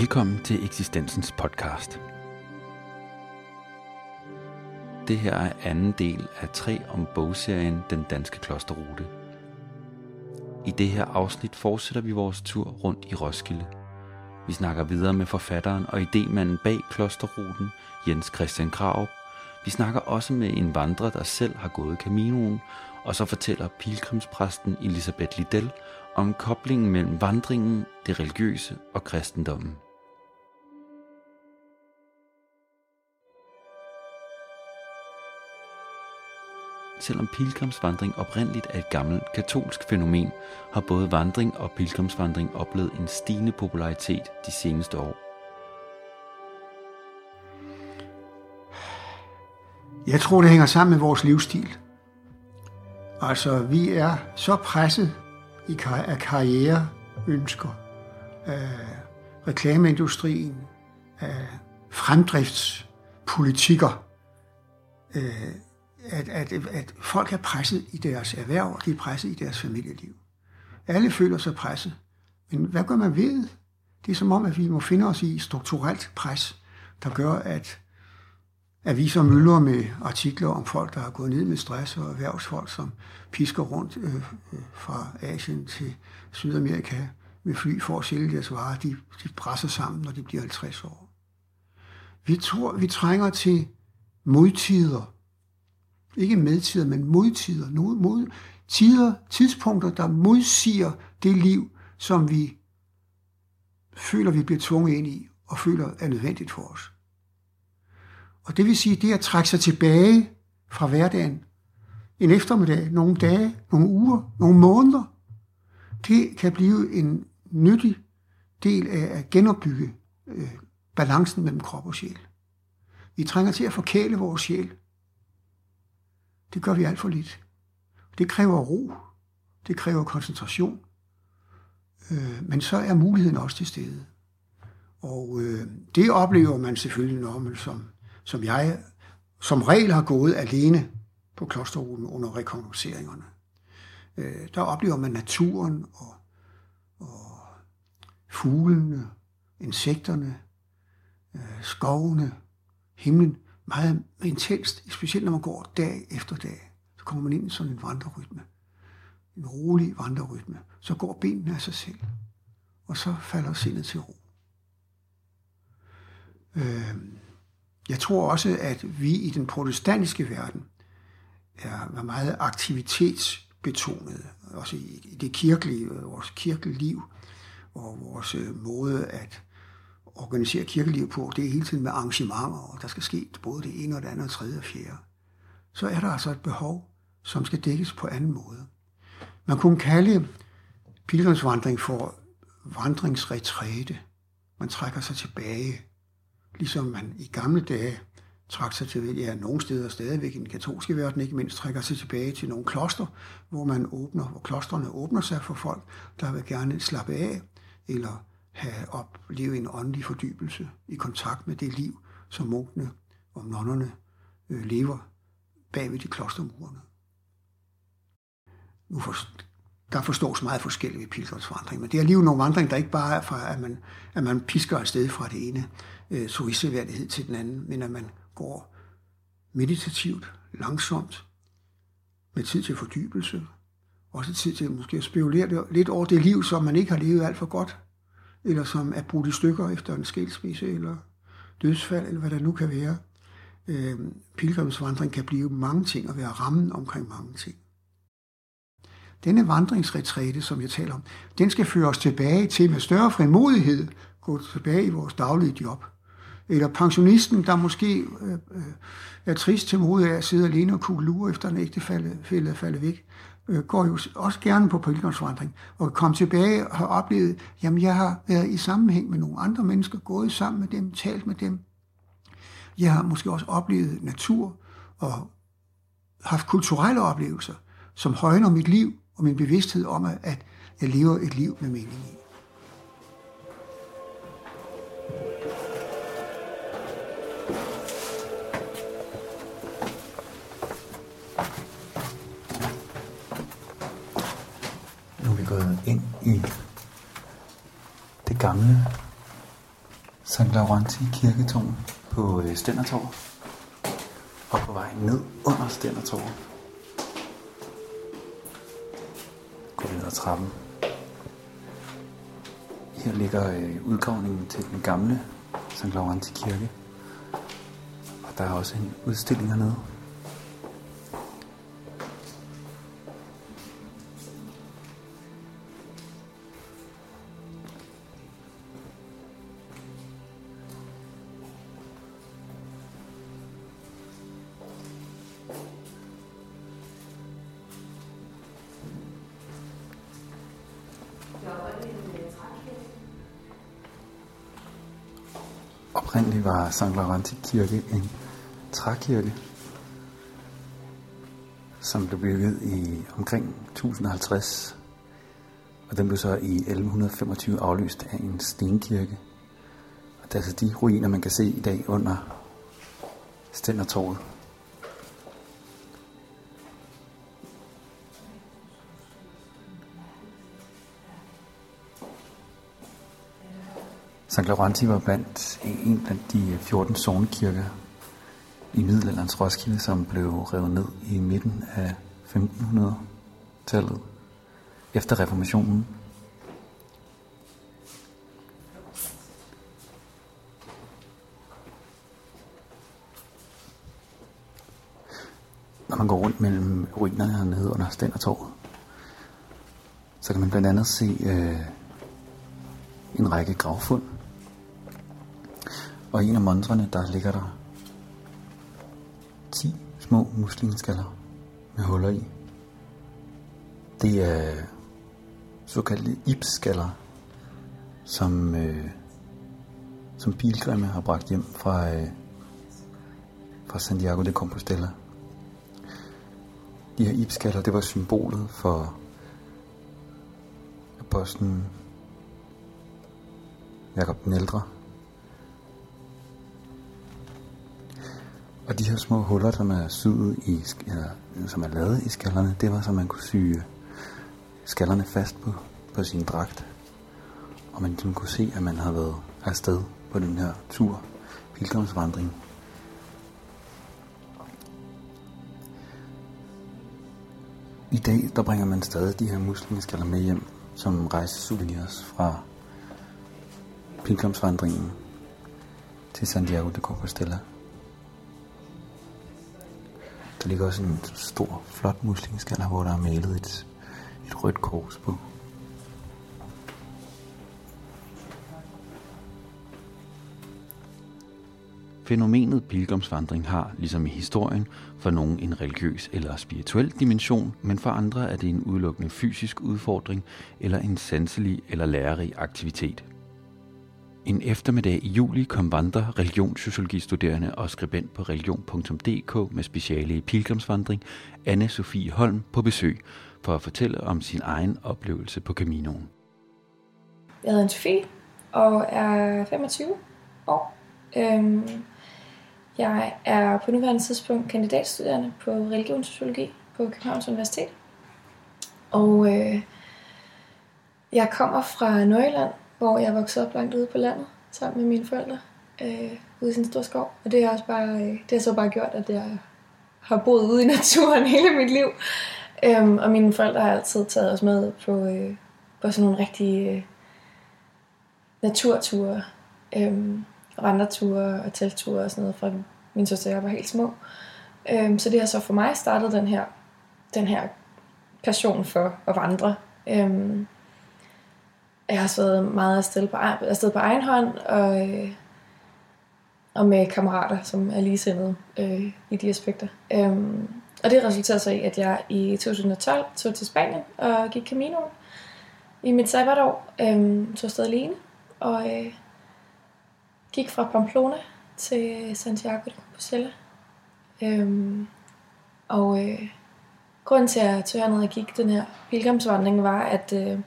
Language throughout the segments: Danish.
Velkommen til Eksistensens podcast. Det her er anden del af tre om bogserien Den Danske Klosterrute. I det her afsnit fortsætter vi vores tur rundt i Roskilde. Vi snakker videre med forfatteren og idémanden bag Klosterruten, Jens Christian Krav. Vi snakker også med en vandrer, der selv har gået Caminoen, og så fortæller pilgrimspræsten Elisabeth Liddell om koblingen mellem vandringen, det religiøse og kristendommen. Selvom pilgrimsvandring oprindeligt er et gammelt katolsk fænomen, har både vandring og pilgrimsvandring oplevet en stigende popularitet de seneste år. Jeg tror, det hænger sammen med vores livsstil. Altså, vi er så presset i kar- af karriereønsker, af reklameindustrien, af fremdriftspolitikker, øh, at, at, at folk er presset i deres erhverv, og de er presset i deres familieliv. Alle føler sig presset. Men hvad gør man ved? Det er som om, at vi må finde os i strukturelt pres, der gør, at aviser mylder med artikler om folk, der har gået ned med stress, og erhvervsfolk, som pisker rundt øh, øh fra Asien til Sydamerika med fly for at sælge deres varer. De, de presser sammen, når de bliver 50 år. Vi tror, vi trænger til modtider. Ikke medtider, men modtider. Mod, tider, tidspunkter, der modsiger det liv, som vi føler, vi bliver tvunget ind i, og føler er nødvendigt for os. Og det vil sige, det at trække sig tilbage fra hverdagen, en eftermiddag, nogle dage, nogle uger, nogle måneder, det kan blive en nyttig del af at genopbygge øh, balancen mellem krop og sjæl. Vi trænger til at forkæle vores sjæl. Det gør vi alt for lidt. Det kræver ro. Det kræver koncentration. Øh, men så er muligheden også til stede. Og øh, det oplever man selvfølgelig, når man som som jeg som regel har gået alene på klosterruten under rekognoseringerne. Øh, der oplever man naturen og, og fuglene, insekterne, øh, skovene, himlen meget intenst, specielt når man går dag efter dag. Så kommer man ind i sådan en vandrerytme. En rolig vandrerytme. Så går benene af sig selv. Og så falder sindet til ro. Øh, jeg tror også, at vi i den protestantiske verden er meget aktivitetsbetonet, også i det kirkelige, vores kirkeliv og vores øh, måde at organisere kirkeliv på, det er hele tiden med arrangementer, og der skal ske både det ene og det andet, og tredje og fjerde. Så er der altså et behov, som skal dækkes på anden måde. Man kunne kalde pilgrimsvandring for vandringsretræte. Man trækker sig tilbage ligesom man i gamle dage trak sig til, ja, nogle steder stadigvæk i den katolske verden, ikke mindst trækker sig tilbage til nogle kloster, hvor man åbner, hvor klostrene åbner sig for folk, der vil gerne slappe af, eller have opleve en åndelig fordybelse i kontakt med det liv, som munkene og nonnerne øh, lever bag ved de klostermurene. Nu for, der forstås meget forskelligt ved pilgrimsvandring, men det er alligevel nogle vandring, der ikke bare er fra, at man, at man pisker afsted fra det ene øh, turistseværdighed til den anden, men at man går meditativt, langsomt, med tid til fordybelse, også tid til måske at spekulere lidt over det liv, som man ikke har levet alt for godt, eller som er brudt i stykker efter en skilsmisse, eller dødsfald, eller hvad der nu kan være. Øh, pilgrimsvandring kan blive mange ting, og være rammen omkring mange ting. Denne vandringsretræte, som jeg taler om, den skal føre os tilbage til med større frimodighed, gå tilbage i vores daglige job. Eller pensionisten, der måske øh, øh er trist til mod af at sidde alene og kugle lure efter en ægtefælde falde væk, øh, går jo også gerne på pilgrimsvandring og komme tilbage og har oplevet, jamen jeg har været i sammenhæng med nogle andre mennesker, gået sammen med dem, talt med dem. Jeg har måske også oplevet natur og haft kulturelle oplevelser, som højner mit liv og min bevidsthed om, at jeg lever et liv med mening i. gået ind i det gamle St. Laurenti kirketårn på øh, Stændertorv. Og på vej ned under Stændertorv. vi ned ad trappen. Her ligger øh, udgravningen til den gamle St. Laurenti kirke. Og der er også en udstilling hernede. St. Laurenti kirke en trækirke, som blev bygget i omkring 1050. Og den blev så i 1125 afløst af en stenkirke. Og det er altså de ruiner, man kan se i dag under Stændertorvet. St. Laurenti var blandt en blandt de 14 zonekirker i middelalderens Roskilde, som blev revet ned i midten af 1500-tallet efter reformationen. Når man går rundt mellem ruinerne hernede under Stændertorvet, så kan man blandt andet se øh, en række gravfund. Og i en af montrene, der ligger der 10 små muslingeskaller med huller i. Det er såkaldte ibsskaller, som, øh, som pilgrimme har bragt hjem fra, øh, fra Santiago de Compostela. De her ibskaller, det var symbolet for apostlen Jakob den Ældre. Og de her små huller, som er syet i, eller, som er lavet i skallerne, det var så man kunne sy skallerne fast på, på sin dragt. Og man ligesom kunne se, at man havde været afsted på den her tur, pilgrimsvandring. I dag, der bringer man stadig de her muslingeskaller med hjem som rejsesouvenirs fra pilgrimsvandringen til Santiago de Compostela. Der ligger også en stor, flot muslingeskaller, hvor der er malet et, et rødt kors på. Fænomenet pilgrimsvandring har, ligesom i historien, for nogen en religiøs eller spirituel dimension, men for andre er det en udelukkende fysisk udfordring eller en sanselig eller lærerig aktivitet. En eftermiddag i juli kom vandre religionssociologistuderende og skribent på religion.dk med speciale i pilgrimsvandring, anne Sofie Holm, på besøg for at fortælle om sin egen oplevelse på Caminoen. Jeg hedder Sofie og er 25 år. Øhm, jeg er på nuværende tidspunkt kandidatstuderende på religionssociologi på Københavns Universitet. Og øh, jeg kommer fra Nordjylland, hvor jeg voksede op langt ude på landet sammen med mine forældre øh, ude i sin store skov. Og det har, også bare, øh, det har så bare gjort, at jeg har boet ude i naturen hele mit liv. Øhm, og mine forældre har altid taget os med på, øh, på sådan nogle rigtige øh, naturture, øh, vandreture og teltture og sådan noget, fra min søster jeg var helt små. Øhm, så det har så for mig startet den her, den her passion for at vandre. Øhm, jeg har også været meget afsted på, afsted på egen hånd, og, øh, og med kammerater, som er ligesindede øh, i de aspekter. Øhm, og det resulterede så i, at jeg i 2012 tog til Spanien og gik Caminoen i mit sabbatår. Øhm, tog afsted alene, og øh, gik fra Pamplona til Santiago de Compostela. Øhm, og øh, grunden til, at jeg tog herned og gik den her pilgrimsvandring, var, at, øh,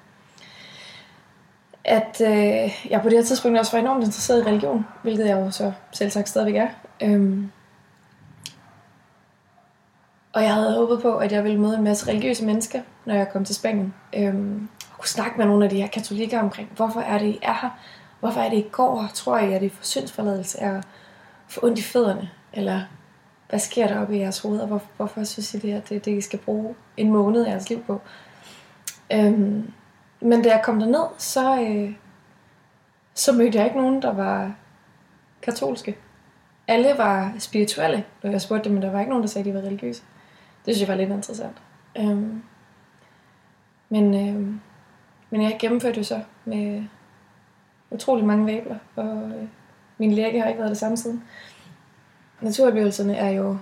at øh, jeg på det her tidspunkt også var enormt interesseret i religion, hvilket jeg jo så selv sagt stadigvæk er. Øhm, og jeg havde håbet på, at jeg ville møde en masse religiøse mennesker, når jeg kom til Spanien. Øhm, og kunne snakke med nogle af de her katolikker omkring, hvorfor er det, I er her? hvorfor er det i går, tror jeg, at det er for syndsforladelse er for ondt i fødderne, eller hvad sker der oppe i jeres hoveder, hvor, hvorfor synes I det her, det er det, I skal bruge en måned af jeres liv på. Øhm, men da jeg kom derned, så, øh, så mødte jeg ikke nogen, der var katolske. Alle var spirituelle, og jeg spurgte dem, men der var ikke nogen, der sagde, at de var religiøse. Det synes jeg var lidt interessant. Øhm, men, øhm, men jeg gennemførte jo så med utrolig mange vabler, og øh, min læge har ikke været det samme siden. Naturoplevelserne er jo,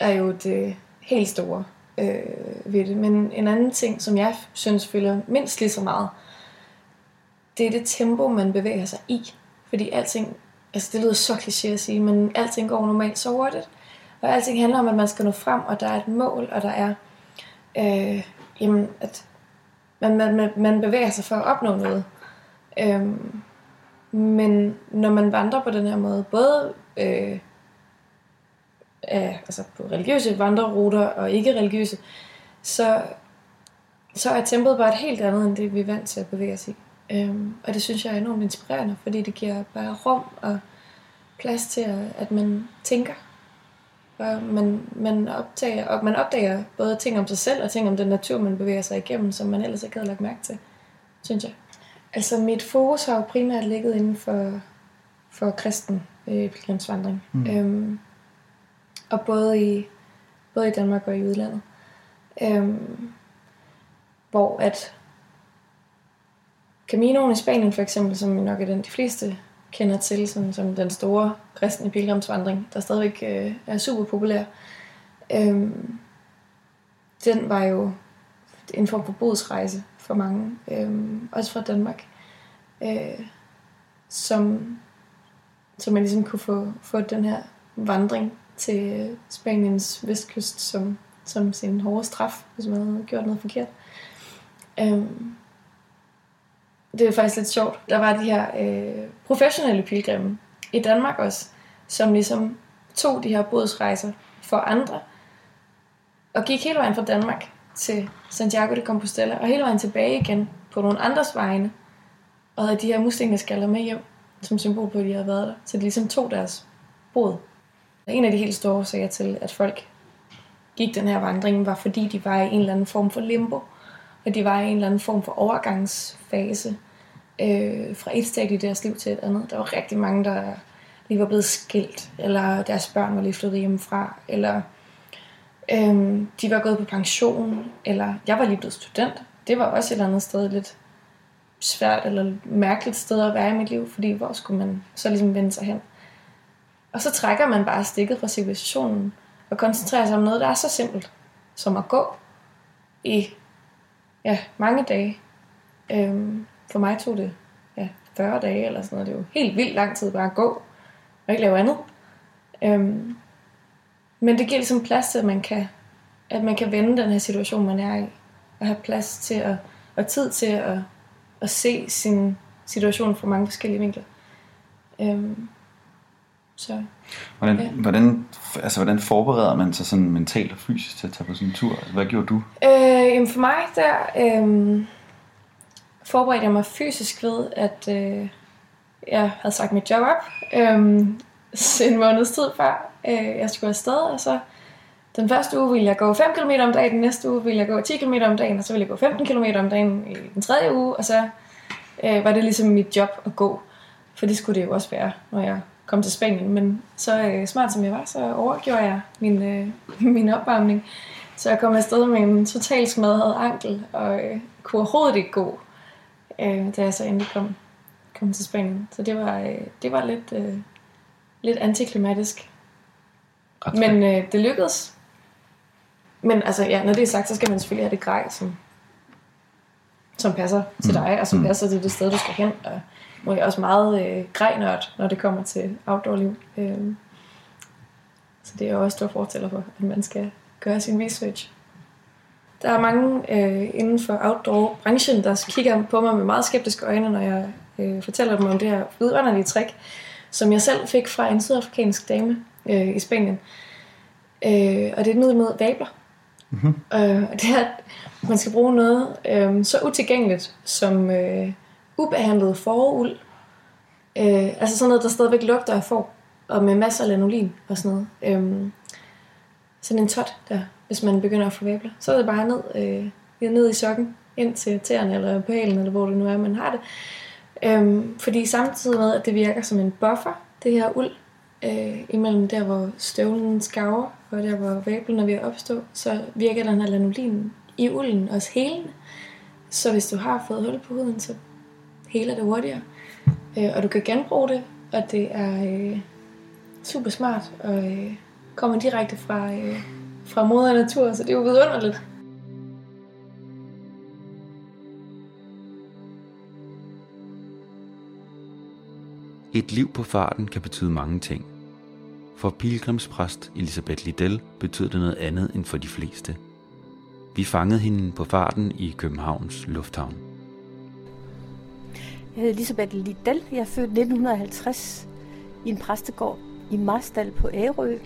er jo det helt store øh, ved det. Men en anden ting, som jeg synes følger mindst lige så meget, det er det tempo, man bevæger sig i. Fordi alting, altså det lyder så kliché at sige, men alting går normalt så hurtigt. Og alting handler om, at man skal nå frem, og der er et mål, og der er, øh, jamen, at man, man, man bevæger sig for at opnå noget. Øhm, men når man vandrer på den her måde, både øh, af, altså på religiøse vandreruter og ikke religiøse, så, så er tempoet bare et helt andet, end det vi er vant til at bevæge os i. Øhm, og det synes jeg er enormt inspirerende, fordi det giver bare rum og plads til, at man tænker. Og man, man, optager, og man opdager både ting om sig selv og ting om den natur, man bevæger sig igennem, som man ellers ikke havde lagt mærke til, synes jeg. Altså mit fokus har jo primært ligget inden for, for kristen øh, pilgrimsvandring. Mm. Øhm, og både i, både i Danmark og i udlandet. Øhm, hvor at Caminoen i Spanien for eksempel, som nok er den de fleste kender til, sådan, som den store kristne pilgrimsvandring, der stadigvæk øh, er super populær, øhm, den var jo en form for bodsrejse for mange, øhm, også fra Danmark, øh, som, som man ligesom kunne få, få den her vandring til Spaniens vestkyst som, som sin hårde straf, hvis man havde gjort noget forkert. Øhm, det er faktisk lidt sjovt. Der var de her øh, professionelle pilgrimme i Danmark også, som ligesom tog de her bådsrejser for andre, og gik hele vejen fra Danmark til Santiago de Compostela, og hele vejen tilbage igen på nogle andres vegne, og havde de her muslingeskaller med hjem, som symbol på, at de havde været der. Så de ligesom tog deres båd. En af de helt store årsager til, at folk gik den her vandring, var fordi de var i en eller anden form for limbo, og de var i en eller anden form for overgangsfase øh, fra et stadie i deres liv til et andet. Der var rigtig mange, der lige var blevet skilt, eller deres børn var lige flyttet hjemmefra, eller øh, de var gået på pension, eller jeg var lige blevet student. Det var også et eller andet sted lidt svært eller mærkeligt sted at være i mit liv, fordi hvor skulle man så ligesom vende sig hen? Og så trækker man bare stikket fra civilisationen og koncentrerer sig om noget, der er så simpelt som at gå i ja, mange dage. Øhm, for mig tog det ja, 40 dage eller sådan noget. Det er jo helt vildt lang tid bare at gå og ikke lave andet. Øhm, men det giver ligesom plads til, at man kan, at man kan vende den her situation, man er i. Og have plads til at, og tid til at, at se sin situation fra mange forskellige vinkler. Øhm, så, hvordan, ja. hvordan, altså, hvordan forbereder man sig sådan mentalt og fysisk til at tage på sådan en tur? Altså, hvad gjorde du? Øh, for mig der øh, forberedte jeg mig fysisk ved, at øh, jeg havde sagt mit job op øh, en måneds tid før øh, jeg skulle afsted, og så den første uge ville jeg gå 5 km om dagen, den næste uge ville jeg gå 10 km om dagen, og så ville jeg gå 15 km om dagen i den tredje uge, og så øh, var det ligesom mit job at gå. For det skulle det jo også være, når jeg kom til Spanien. Men så øh, smart som jeg var, så overgjorde jeg min, øh, min opvarmning. Så jeg kom afsted med en totalt smadret ankel, og øh, kunne overhovedet ikke gå, øh, da jeg så endelig kom, kom til Spanien. Så det var, øh, det var lidt, øh, lidt antiklimatisk. Men øh, det lykkedes. Men altså, ja, når det er sagt, så skal man selvfølgelig have det grej, som, som passer mm. til dig, og som mm. passer til det sted, du skal hen. Og jeg også meget øh, grejnørd, når det kommer til outdoor-liv. Øh, så det er jo også stor fortæller for, at man skal gøre sin research. Der er mange øh, inden for outdoor-branchen, der kigger på mig med meget skeptiske øjne, når jeg øh, fortæller dem om det her vidunderlige trick, som jeg selv fik fra en sydafrikansk dame øh, i Spanien. Øh, og det er et middel mod vabler. Mm-hmm. Øh, det er, at man skal bruge noget øh, så utilgængeligt som, øh, ubehandlet foruld. Øh, altså sådan noget, der stadigvæk lugter af får, og med masser af lanolin og sådan noget. Øh, sådan en tot der, hvis man begynder at få væbler. Så er det bare ned, øh, ned i sokken, ind til tæerne eller på hælen, eller hvor det nu er, man har det. Øhm, fordi samtidig med, at det virker som en buffer, det her uld, øh, imellem der, hvor støvlen skaver, og der, hvor væblen er ved at opstå, så virker den her lanolin i ulden også helende. Så hvis du har fået hul på huden, så heler det hurtigere. Øh, og du kan genbruge det, og det er øh, super smart, og øh, kommer direkte fra, øh, fra moder natur, så det er jo vidunderligt. Et liv på farten kan betyde mange ting. For pilgrimspræst Elisabeth Liddell betød det noget andet end for de fleste. Vi fangede hende på farten i Københavns Lufthavn. Jeg hedder Elisabeth Liddell. Jeg er født 1950 i en præstegård i Marstal på Ærø.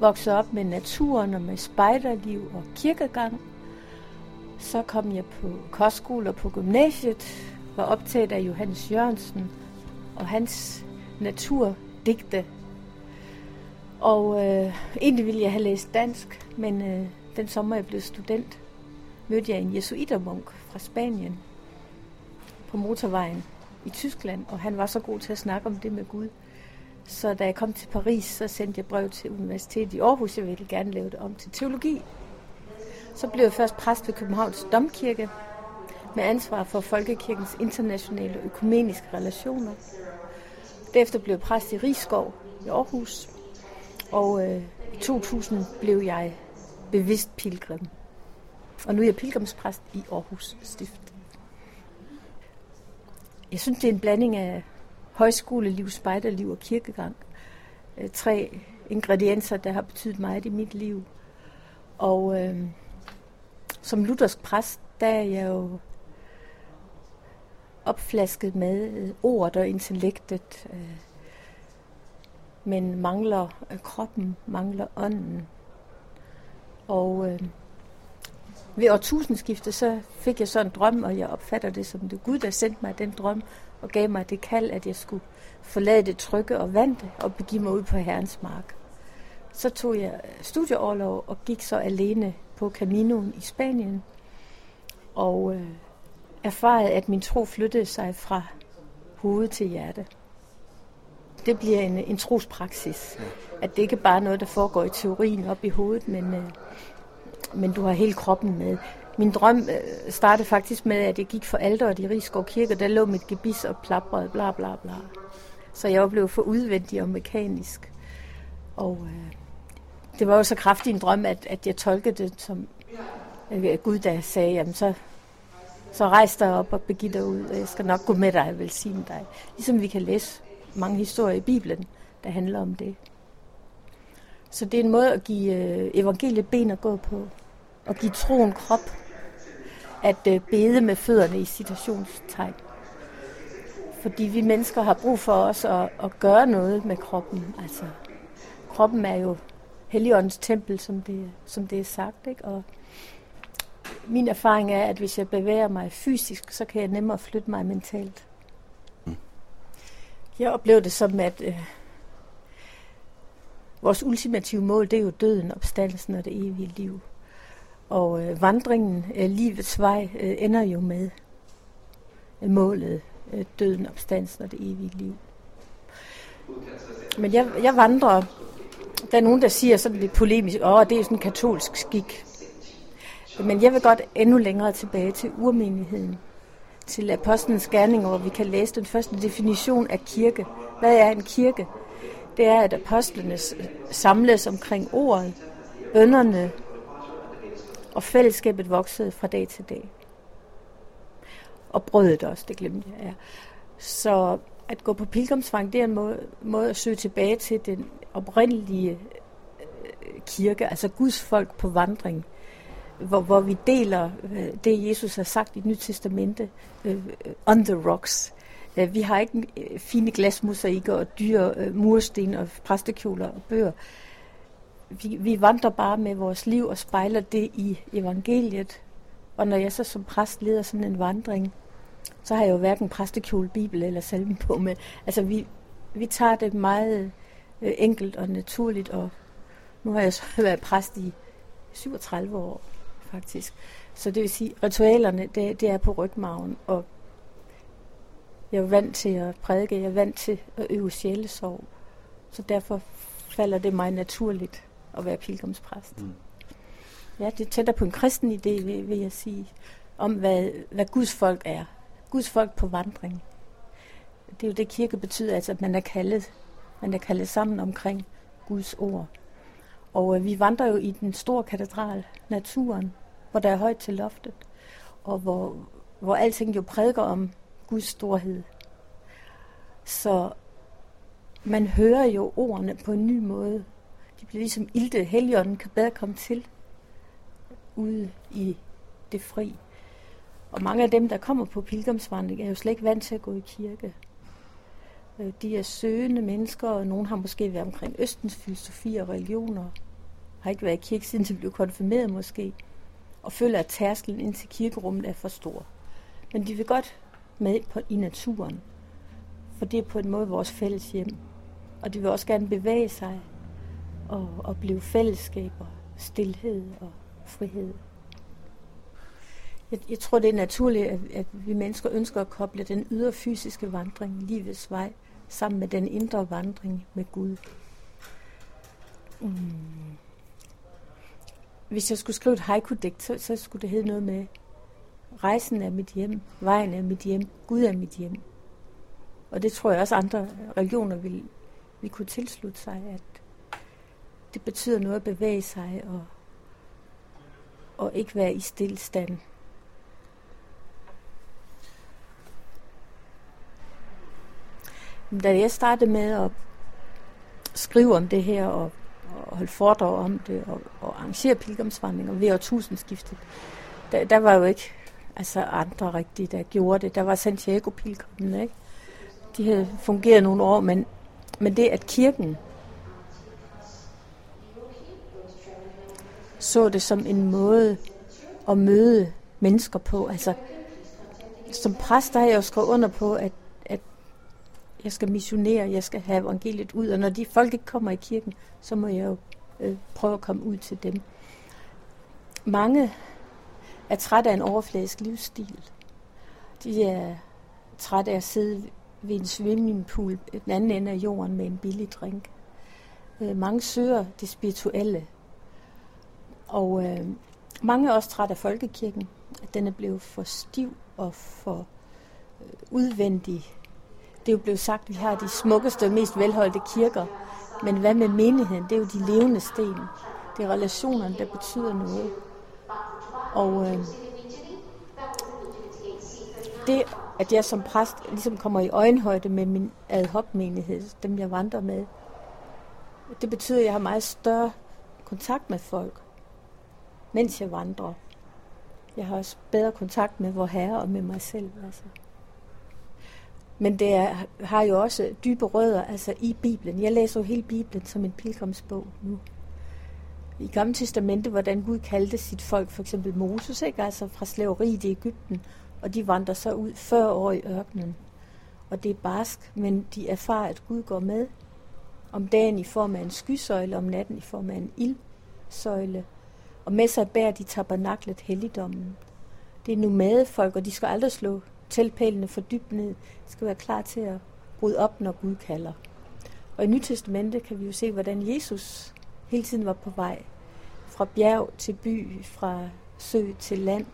Voksede op med naturen og med spejderliv og kirkegang. Så kom jeg på kostskole og på gymnasiet, var optaget af Johannes Jørgensen og hans naturdigte. Og øh, egentlig ville jeg have læst dansk, men øh, den sommer jeg blev student, mødte jeg en jesuitermunk fra Spanien på motorvejen i Tyskland, og han var så god til at snakke om det med Gud. Så da jeg kom til Paris, så sendte jeg brev til Universitetet i Aarhus. Jeg ville gerne lave det om til teologi. Så blev jeg først præst ved Københavns Domkirke med ansvar for Folkekirkens internationale økumeniske relationer. Derefter blev jeg præst i Rigskov i Aarhus, og øh, i 2000 blev jeg bevidst pilgrim. Og nu er jeg pilgrimspræst i Aarhus Stift. Jeg synes, det er en blanding af højskoleliv, spejderliv og kirkegang. Øh, tre ingredienser, der har betydet meget i mit liv. Og øh, som luthersk præst, der er jeg jo opflasket med øh, ordet og intellektet, øh, men mangler øh, kroppen, mangler ånden. Og øh, ved årtusindskiftet, så fik jeg så en drøm, og jeg opfatter det som det Gud, der sendte mig den drøm, og gav mig det kald, at jeg skulle forlade det trygge og vante og begive mig ud på Herrens mark. Så tog jeg studieårlov og gik så alene på Caminoen i Spanien. Og øh, erfaret, at min tro flyttede sig fra hoved til hjerte. Det bliver en, en trospraksis. At det ikke bare er noget, der foregår i teorien op i hovedet, men, øh, men du har hele kroppen med. Min drøm øh, startede faktisk med, at jeg gik for alderet i Rigskov Kirke, der lå mit gebis og plaprede, bla bla bla. Så jeg blev for udvendig og mekanisk. Og øh, det var jo så kraftig en drøm, at, at jeg tolkede det som øh, Gud, der sagde, jamen så så rejs dig op og begiv dig ud, og jeg skal nok gå med dig og velsigne dig. Ligesom vi kan læse mange historier i Bibelen, der handler om det. Så det er en måde at give øh, evangeliet ben at gå på, og give troen krop, at øh, bede med fødderne i citationstegn. Fordi vi mennesker har brug for os at, at gøre noget med kroppen. Altså, kroppen er jo Helligåndens tempel, som det, som det er sagt, ikke? Og min erfaring er, at hvis jeg bevæger mig fysisk, så kan jeg nemmere flytte mig mentalt. Mm. Jeg oplever det som, at øh, vores ultimative mål, det er jo døden, opstandelsen og det evige liv. Og øh, vandringen, øh, livets vej, øh, ender jo med øh, målet, øh, døden, opstandelsen og det evige liv. Men jeg, jeg vandrer, der er nogen, der siger sådan lidt polemisk, åh, det er sådan en katolsk skik. Men jeg vil godt endnu længere tilbage til urmenigheden, til apostlenes gerninger, hvor vi kan læse den første definition af kirke. Hvad er en kirke? Det er, at apostlene øh, samles omkring ordet, bønderne og fællesskabet voksede fra dag til dag. Og brødet også, det glemte jeg. Ja. Så at gå på pilgrimsvang, det er en måde, måde at søge tilbage til den oprindelige øh, kirke, altså Guds folk på vandring hvor, hvor vi deler øh, det, Jesus har sagt i Nyt Testamente, øh, on the rocks. Øh, vi har ikke øh, fine ikke, og dyre øh, mursten og præstekjoler og bøger. Vi, vi vandrer bare med vores liv og spejler det i evangeliet. Og når jeg så som præst leder sådan en vandring, så har jeg jo hverken præstekjole, bibel eller salme på, med. altså vi, vi tager det meget øh, enkelt og naturligt, og nu har jeg så været præst i 37 år faktisk. Så det vil sige, ritualerne, det, det er på rygmagen, og jeg er vant til at prædike, jeg er vant til at øve sjælesorg. Så derfor falder det mig naturligt at være pilgrimspræst. Mm. Ja, det er tættere på en kristen idé, vil, vil jeg sige, om hvad, hvad Guds folk er. Guds folk på vandring. Det er jo det, kirke betyder, altså at man er kaldet, man er kaldet sammen omkring Guds ord. Og øh, vi vandrer jo i den store katedral, naturen, hvor der er højt til loftet, og hvor, hvor alting jo prædiker om Guds storhed. Så man hører jo ordene på en ny måde. De bliver ligesom ilte. Helligånden kan bedre komme til ude i det fri. Og mange af dem, der kommer på pilgrimsvandring, er jo slet ikke vant til at gå i kirke. Øh, de er søgende mennesker, og nogen har måske været omkring Østens filosofi og religioner. Har ikke været i kirke, siden de blev konfirmeret måske. Og føler, at tærskelen ind til kirkerummet er for stor. Men de vil godt med på, i naturen. For det er på en måde vores fælles hjem. Og de vil også gerne bevæge sig og opleve fællesskaber, stillhed og frihed. Jeg, jeg tror, det er naturligt, at, at vi mennesker ønsker at koble den ydre fysiske vandring, livets vej, sammen med den indre vandring med Gud. Mm. Hvis jeg skulle skrive et haiku-digt, så, så skulle det hedde noget med Rejsen er mit hjem, vejen er mit hjem, Gud er mit hjem. Og det tror jeg også andre religioner vil, vil kunne tilslutte sig, at det betyder noget at bevæge sig og, og ikke være i stillstand. Da jeg startede med at skrive om det her og, og holde foredrag om det og, og arrangere pilgrimsvandringer ved årtusindskiftet, der, der var jo ikke altså andre rigtige, der gjorde det. Der var Santiago pilgrimen, ikke? De havde fungeret nogle år, men, men det at kirken så det som en måde at møde mennesker på. Altså, som præst der har jeg jo skrevet under på, at, at jeg skal missionere, jeg skal have evangeliet ud, og når de folk ikke kommer i kirken, så må jeg jo øh, prøve at komme ud til dem. Mange er træt af en overfladisk livsstil. De er træt af at sidde ved en swimmingpool den anden ende af jorden med en billig drink. Øh, mange søger det spirituelle. Og øh, mange er også trætte af folkekirken. At den er blevet for stiv og for øh, udvendig. Det er jo blevet sagt, at vi har de smukkeste og mest velholdte kirker. Men hvad med menigheden? Det er jo de levende sten. Det er relationerne, der betyder noget. Og øh, det, at jeg som præst ligesom kommer i øjenhøjde med min ad hoc menighed, dem jeg vandrer med, det betyder, at jeg har meget større kontakt med folk, mens jeg vandrer. Jeg har også bedre kontakt med vor herre og med mig selv. Altså. Men det er, har jo også dybe rødder altså i Bibelen. Jeg læser jo hele Bibelen som en pilgrimsbog nu i Gamle Testamente, hvordan Gud kaldte sit folk, for eksempel Moses, ikke? altså fra slaveriet i Ægypten, og de vandrer så ud 40 år i ørkenen. Og det er barsk, men de erfarer, at Gud går med. Om dagen i form af en skysøjle, om natten i form af en ildsøjle. Og med sig bærer de tabernaklet helligdommen. Det er nomadefolk, og de skal aldrig slå teltpælene for dybt ned. De skal være klar til at bryde op, når Gud kalder. Og i Nytestamentet kan vi jo se, hvordan Jesus hele tiden var på vej fra bjerg til by, fra sø til land.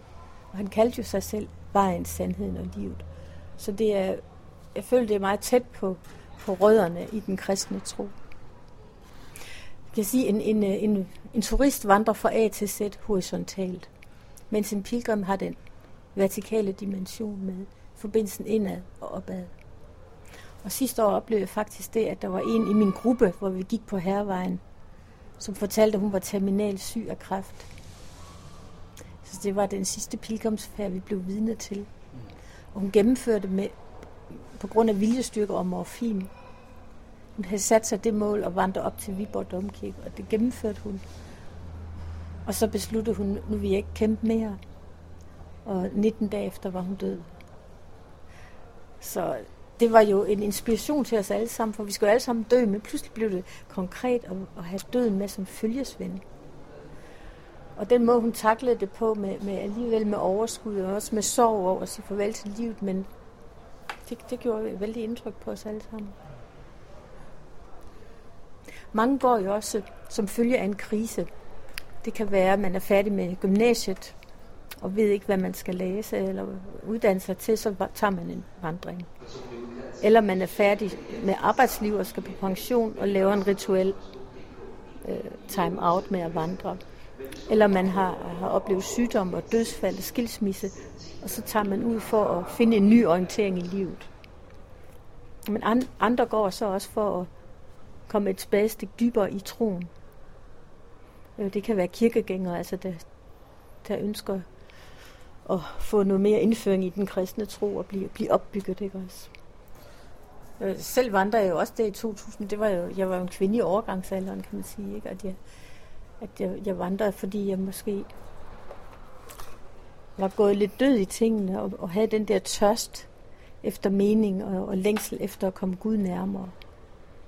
Og han kaldte jo sig selv vejen, sandheden og livet. Så det er, jeg føler, det er meget tæt på, på rødderne i den kristne tro. Jeg kan sige, en, en, øh, en, en turist vandrer fra A til Z horisontalt, mens en pilgrim har den vertikale dimension med forbindelsen indad og opad. Og sidste år oplevede jeg faktisk det, at der var en i min gruppe, hvor vi gik på hervejen, som fortalte, at hun var terminal syg af kræft. Så det var den sidste pilgrimsfærd, vi blev vidne til. Og hun gennemførte med, på grund af viljestyrke og morfin. Hun havde sat sig det mål at vandre op til Viborg Domkirke, og det gennemførte hun. Og så besluttede hun, nu vil jeg ikke kæmpe mere. Og 19 dage efter var hun død. Så det var jo en inspiration til os alle sammen, for vi skulle alle sammen dø, men pludselig blev det konkret at, at have døden med som følgesvend. Og den måde, hun taklede det på, med, med alligevel med overskud, og også med sorg over at sige farvel til livet, men det, det gjorde et vældig indtryk på os alle sammen. Mange går jo også som følge af en krise. Det kan være, at man er færdig med gymnasiet, og ved ikke, hvad man skal læse eller uddanne sig til, så tager man en vandring. Eller man er færdig med arbejdsliv og skal på pension og laver en rituel øh, time-out med at vandre. Eller man har, har oplevet sygdom og dødsfald og skilsmisse, og så tager man ud for at finde en ny orientering i livet. Men andre går så også for at komme et spadestik dybere i troen. Øh, det kan være kirkegængere, altså der, der ønsker at få noget mere indføring i den kristne tro og blive, blive opbygget, ikke også? Øh, selv vandrer jeg jo også der i 2000. Det var jo, jeg var jo en kvinde i overgangsalderen, kan man sige. Ikke? At, jeg, at jeg, jeg vandrede, fordi jeg måske var gået lidt død i tingene og, og havde den der tørst efter mening og, og længsel efter at komme Gud nærmere.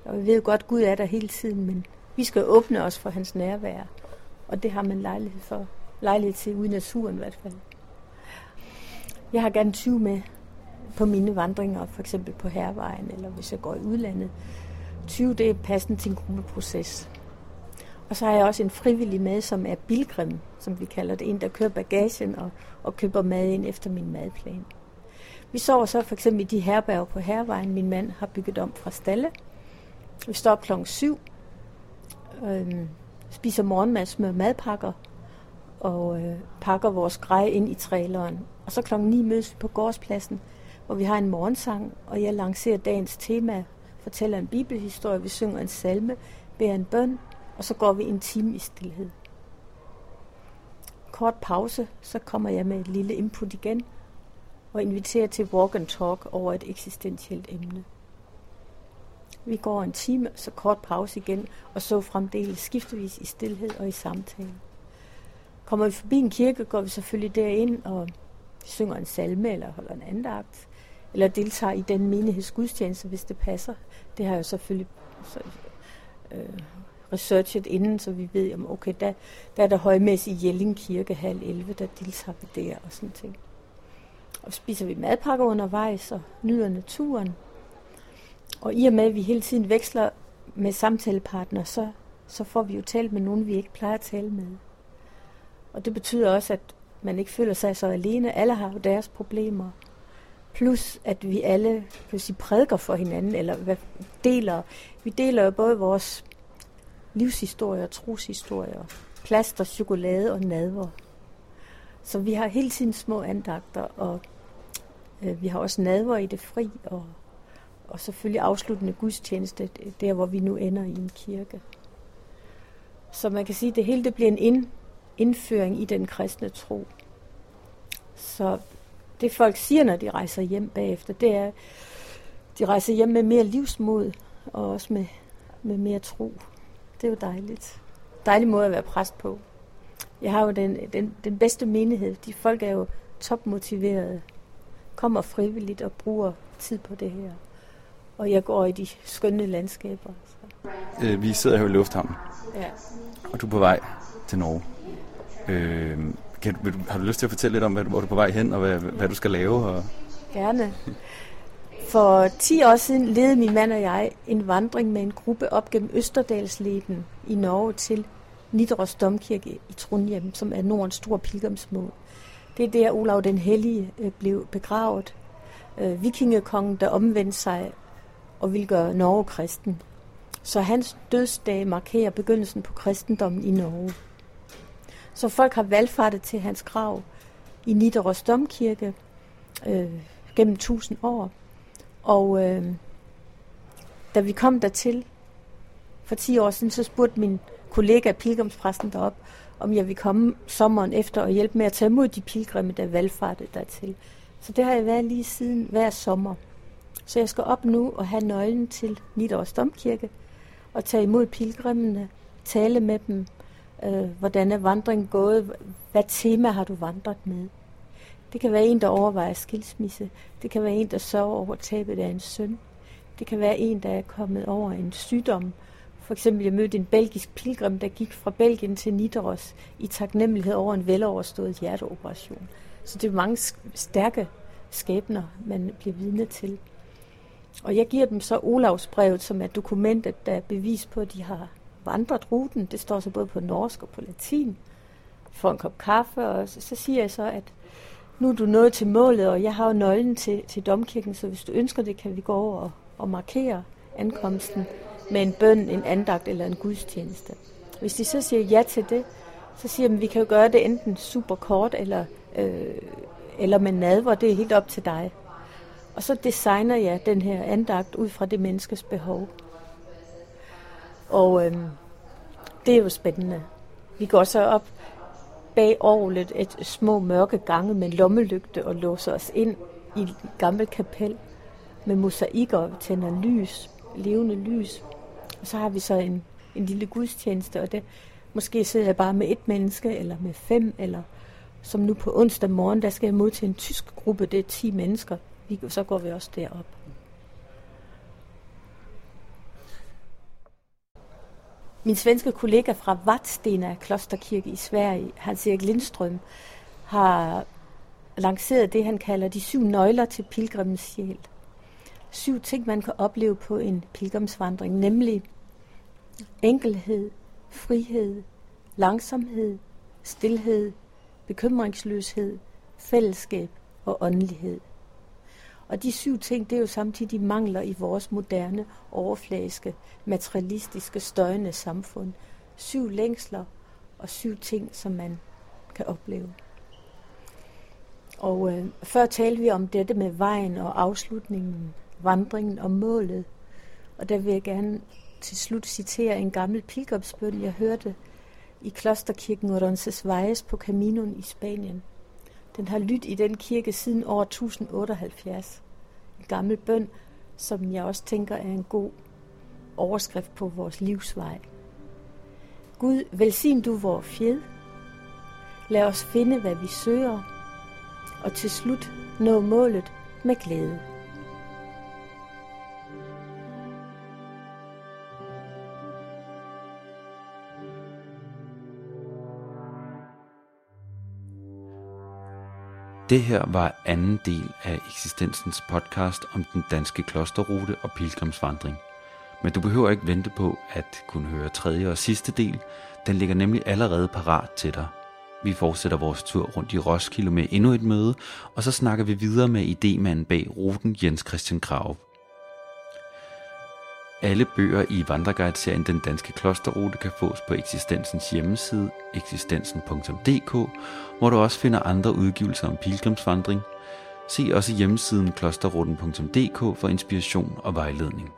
Og vi ved godt, at Gud er der hele tiden, men vi skal åbne os for hans nærvær. Og det har man lejlighed, for, lejlighed til ude i naturen i hvert fald. Jeg har gerne 20 med på mine vandringer, for eksempel på hervejen, eller hvis jeg går i udlandet. 20, det er passende til en gruppeproces. Og så har jeg også en frivillig med, som er bilgrim, som vi kalder det. En, der kører bagagen og, og køber mad ind efter min madplan. Vi sover så for eksempel i de herberger på hervejen, min mand har bygget om fra stalle. Vi står op klokken 7, øh, spiser morgenmad med madpakker, og øh, pakker vores grej ind i traileren. Og så klokken 9 mødes vi på gårdspladsen, hvor vi har en morgensang, og jeg lancerer dagens tema, fortæller en bibelhistorie, vi synger en salme, beder en bøn, og så går vi en time i stillhed. Kort pause, så kommer jeg med et lille input igen, og inviterer til walk and talk over et eksistentielt emne. Vi går en time, så kort pause igen, og så fremdeles skiftevis i stillhed og i samtale. Kommer vi forbi en kirke, går vi selvfølgelig derind og synger en salme eller holder en andagt, eller deltager i den menighedsgudstjeneste, hvis det passer. Det har jeg selvfølgelig så, øh, researchet inden, så vi ved, om okay, der, der er der højmæssig i Jelling Kirke halv 11, der deltager vi der og sådan ting. Og spiser vi madpakker undervejs og nyder naturen. Og i og med, at vi hele tiden veksler med samtalepartner, så, så får vi jo talt med nogen, vi ikke plejer at tale med. Og det betyder også, at man ikke føler sig så alene. Alle har jo deres problemer. Plus, at vi alle kan sige, prædiker for hinanden, eller hvad, deler. Vi deler jo både vores livshistorier, troshistorier, plaster, chokolade og nadver. Så vi har hele tiden små andagter, og øh, vi har også nadver i det fri, og, og selvfølgelig afsluttende gudstjeneste, der hvor vi nu ender i en kirke. Så man kan sige, at det hele det bliver en ind, indføring i den kristne tro. Så det folk siger, når de rejser hjem bagefter, det er, de rejser hjem med mere livsmod og også med, med mere tro. Det er jo dejligt. Dejlig måde at være præst på. Jeg har jo den, den, den bedste menighed. De folk er jo topmotiverede, kommer frivilligt og bruger tid på det her. Og jeg går i de skønne landskaber. Så. Øh, vi sidder her i Lufthavn. Ja. Og du er på vej til Norge. Øh, kan, du, har du lyst til at fortælle lidt om, hvor du er på vej hen, og hvad, hvad du skal lave? Og... Gerne. For 10 år siden ledede min mand og jeg en vandring med en gruppe op gennem Østerdalsleden i Norge til Nidaros Domkirke i Trondheim, som er Nordens store pilgrimsmål. Det er der Olav den Hellige øh, blev begravet. Øh, vikingekongen, der omvendte sig og ville gøre Norge kristen. Så hans dødsdag markerer begyndelsen på kristendommen i Norge. Så folk har valgfartet til hans grav i Nidaros Domkirke øh, gennem tusind år. Og øh, da vi kom dertil for 10 år siden, så spurgte min kollega, pilgrimspræsten derop, om jeg ville komme sommeren efter og hjælpe med at tage imod de pilgrimme, der valgfartede dertil. Så det har jeg været lige siden hver sommer. Så jeg skal op nu og have nøglen til Nidårs Domkirke og tage imod pilgrimmene, tale med dem, øh, hvordan er vandringen gået, hvad tema har du vandret med. Det kan være en, der overvejer skilsmisse. Det kan være en, der sørger over tabet af en søn. Det kan være en, der er kommet over en sygdom. For eksempel, jeg mødte en belgisk pilgrim, der gik fra Belgien til Nidaros i taknemmelighed over en veloverstået hjerteoperation. Så det er mange stærke skæbner, man bliver vidne til. Og jeg giver dem så Olavsbrevet, som er dokumentet, der er bevis på, at de har vandret ruten. Det står så både på norsk og på latin. Får en kop kaffe, og så, så siger jeg så, at nu er du nået til målet, og jeg har jo nøglen til, til domkirken, så hvis du ønsker det, kan vi gå over og, og markere ankomsten med en bøn, en andagt eller en gudstjeneste. Hvis de så siger ja til det, så siger de, at vi kan jo gøre det enten super kort eller, øh, eller med nadver, det er helt op til dig. Og så designer jeg den her andagt ud fra det menneskes behov. Og øh, det er jo spændende. Vi går så op bag orlet et små mørke gange med lommelygte og låser os ind i et gammelt kapel med mosaikker, og tænder lys, levende lys. Og så har vi så en, en lille gudstjeneste, og det, måske sidder jeg bare med et menneske, eller med fem, eller som nu på onsdag morgen, der skal jeg mod til en tysk gruppe, det er 10 mennesker. Vi, så går vi også derop. Min svenske kollega fra Vadstena Klosterkirke i Sverige, Hans-Erik Lindstrøm, har lanceret det, han kalder de syv nøgler til pilgrimens sjæl. Syv ting, man kan opleve på en pilgrimsvandring, nemlig enkelhed, frihed, langsomhed, stillhed, bekymringsløshed, fællesskab og åndelighed. Og de syv ting, det er jo samtidig mangler i vores moderne, overfladiske, materialistiske, støjende samfund. Syv længsler og syv ting, som man kan opleve. Og øh, før talte vi om dette med vejen og afslutningen, vandringen og målet. Og der vil jeg gerne til slut citere en gammel pilgrimsbøn, jeg hørte i klosterkirken Roncesvalles på Caminoen i Spanien. Den har lyttet i den kirke siden år 1078. En gammel bøn, som jeg også tænker er en god overskrift på vores livsvej. Gud, velsign du vor fjed. Lad os finde, hvad vi søger, og til slut nå målet med glæde. Det her var anden del af eksistensens podcast om den danske klosterrute og pilgrimsvandring. Men du behøver ikke vente på at kunne høre tredje og sidste del. Den ligger nemlig allerede parat til dig. Vi fortsætter vores tur rundt i Roskilde med endnu et møde, og så snakker vi videre med idémanden bag ruten Jens Christian Krav. Alle bøger i Vandreguide-serien Den Danske Klosterrute kan fås på eksistensens hjemmeside eksistensen.dk, hvor du også finder andre udgivelser om pilgrimsvandring. Se også hjemmesiden klosterruten.dk for inspiration og vejledning.